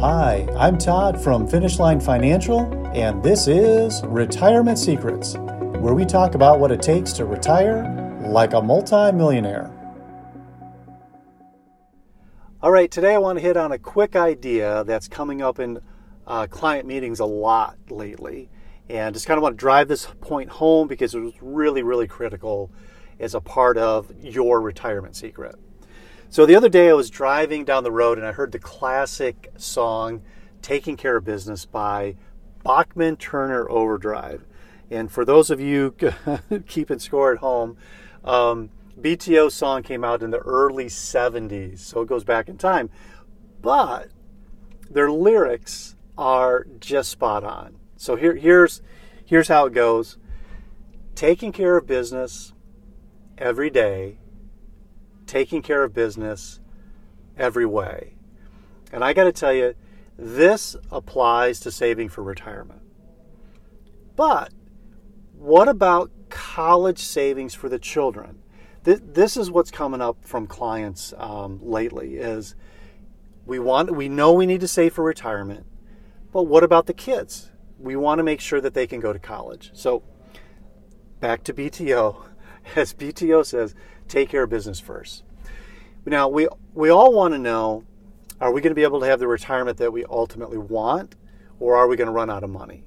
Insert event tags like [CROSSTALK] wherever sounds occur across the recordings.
Hi, I'm Todd from Finish Line Financial, and this is Retirement Secrets, where we talk about what it takes to retire like a multimillionaire. All right, today I want to hit on a quick idea that's coming up in uh, client meetings a lot lately, and just kind of want to drive this point home because it was really, really critical as a part of your retirement secret. So the other day I was driving down the road and I heard the classic song Taking Care of Business by Bachman Turner Overdrive. And for those of you [LAUGHS] keeping score at home, um, BTO song came out in the early 70s, so it goes back in time. But their lyrics are just spot on. So here, here's here's how it goes. Taking care of business every day taking care of business every way. And I got to tell you, this applies to saving for retirement. But what about college savings for the children? This is what's coming up from clients um, lately. Is we want we know we need to save for retirement, but what about the kids? We want to make sure that they can go to college. So back to BTO, [LAUGHS] as BTO says, take care of business first. Now, we, we all want to know are we going to be able to have the retirement that we ultimately want, or are we going to run out of money?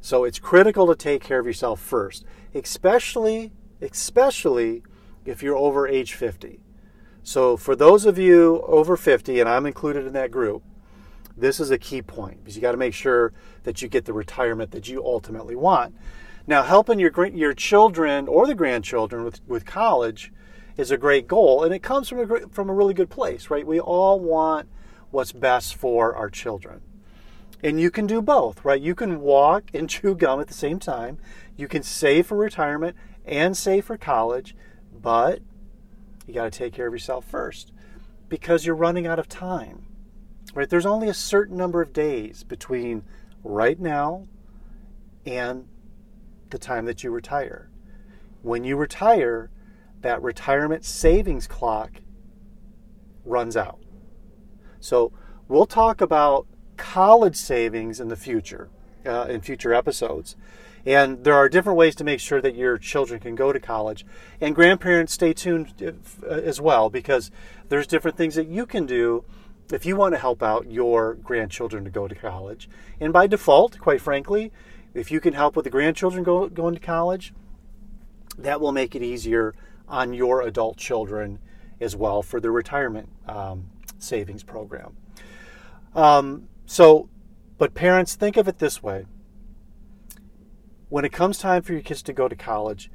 So it's critical to take care of yourself first, especially, especially if you're over age 50. So for those of you over 50, and I'm included in that group, this is a key point because you got to make sure that you get the retirement that you ultimately want. Now, helping your your children or the grandchildren with, with college is a great goal, and it comes from a from a really good place, right? We all want what's best for our children. And you can do both, right? You can walk and [LAUGHS] chew gum at the same time. You can save for retirement and save for college, but you got to take care of yourself first because you're running out of time. Right? There's only a certain number of days between right now and the time that you retire. When you retire, that retirement savings clock runs out. So we'll talk about college savings in the future, uh, in future episodes. And there are different ways to make sure that your children can go to college. And grandparents, stay tuned uh, as well because there's different things that you can do if you want to help out your grandchildren to go to college. And by default, quite frankly, if you can help with the grandchildren go, going to college, that will make it easier on your adult children as well for the retirement um, savings program. Um, so, but parents, think of it this way when it comes time for your kids to go to college,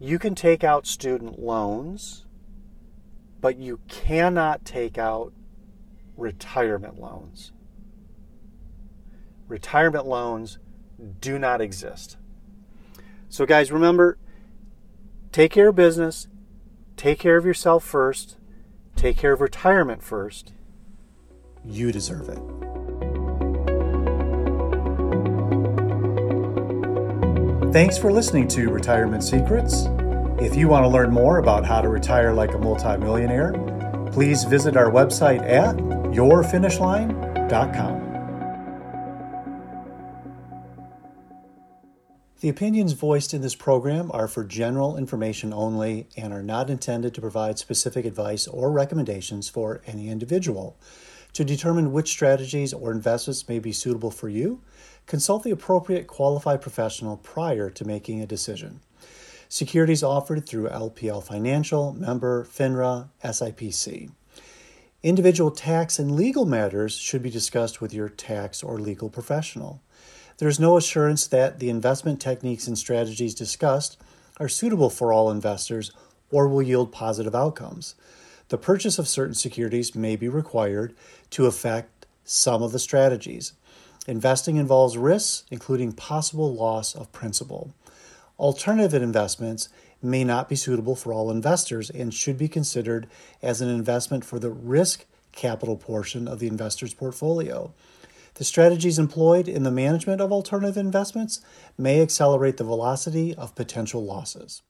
you can take out student loans, but you cannot take out retirement loans. Retirement loans do not exist. So, guys, remember take care of business, take care of yourself first, take care of retirement first. You deserve it. Thanks for listening to Retirement Secrets. If you want to learn more about how to retire like a multimillionaire, please visit our website at yourfinishline.com. The opinions voiced in this program are for general information only and are not intended to provide specific advice or recommendations for any individual. To determine which strategies or investments may be suitable for you, consult the appropriate qualified professional prior to making a decision. Securities offered through LPL Financial, member FINRA, SIPC. Individual tax and legal matters should be discussed with your tax or legal professional. There is no assurance that the investment techniques and strategies discussed are suitable for all investors or will yield positive outcomes. The purchase of certain securities may be required to affect some of the strategies. Investing involves risks, including possible loss of principal. Alternative investments may not be suitable for all investors and should be considered as an investment for the risk capital portion of the investor's portfolio. The strategies employed in the management of alternative investments may accelerate the velocity of potential losses.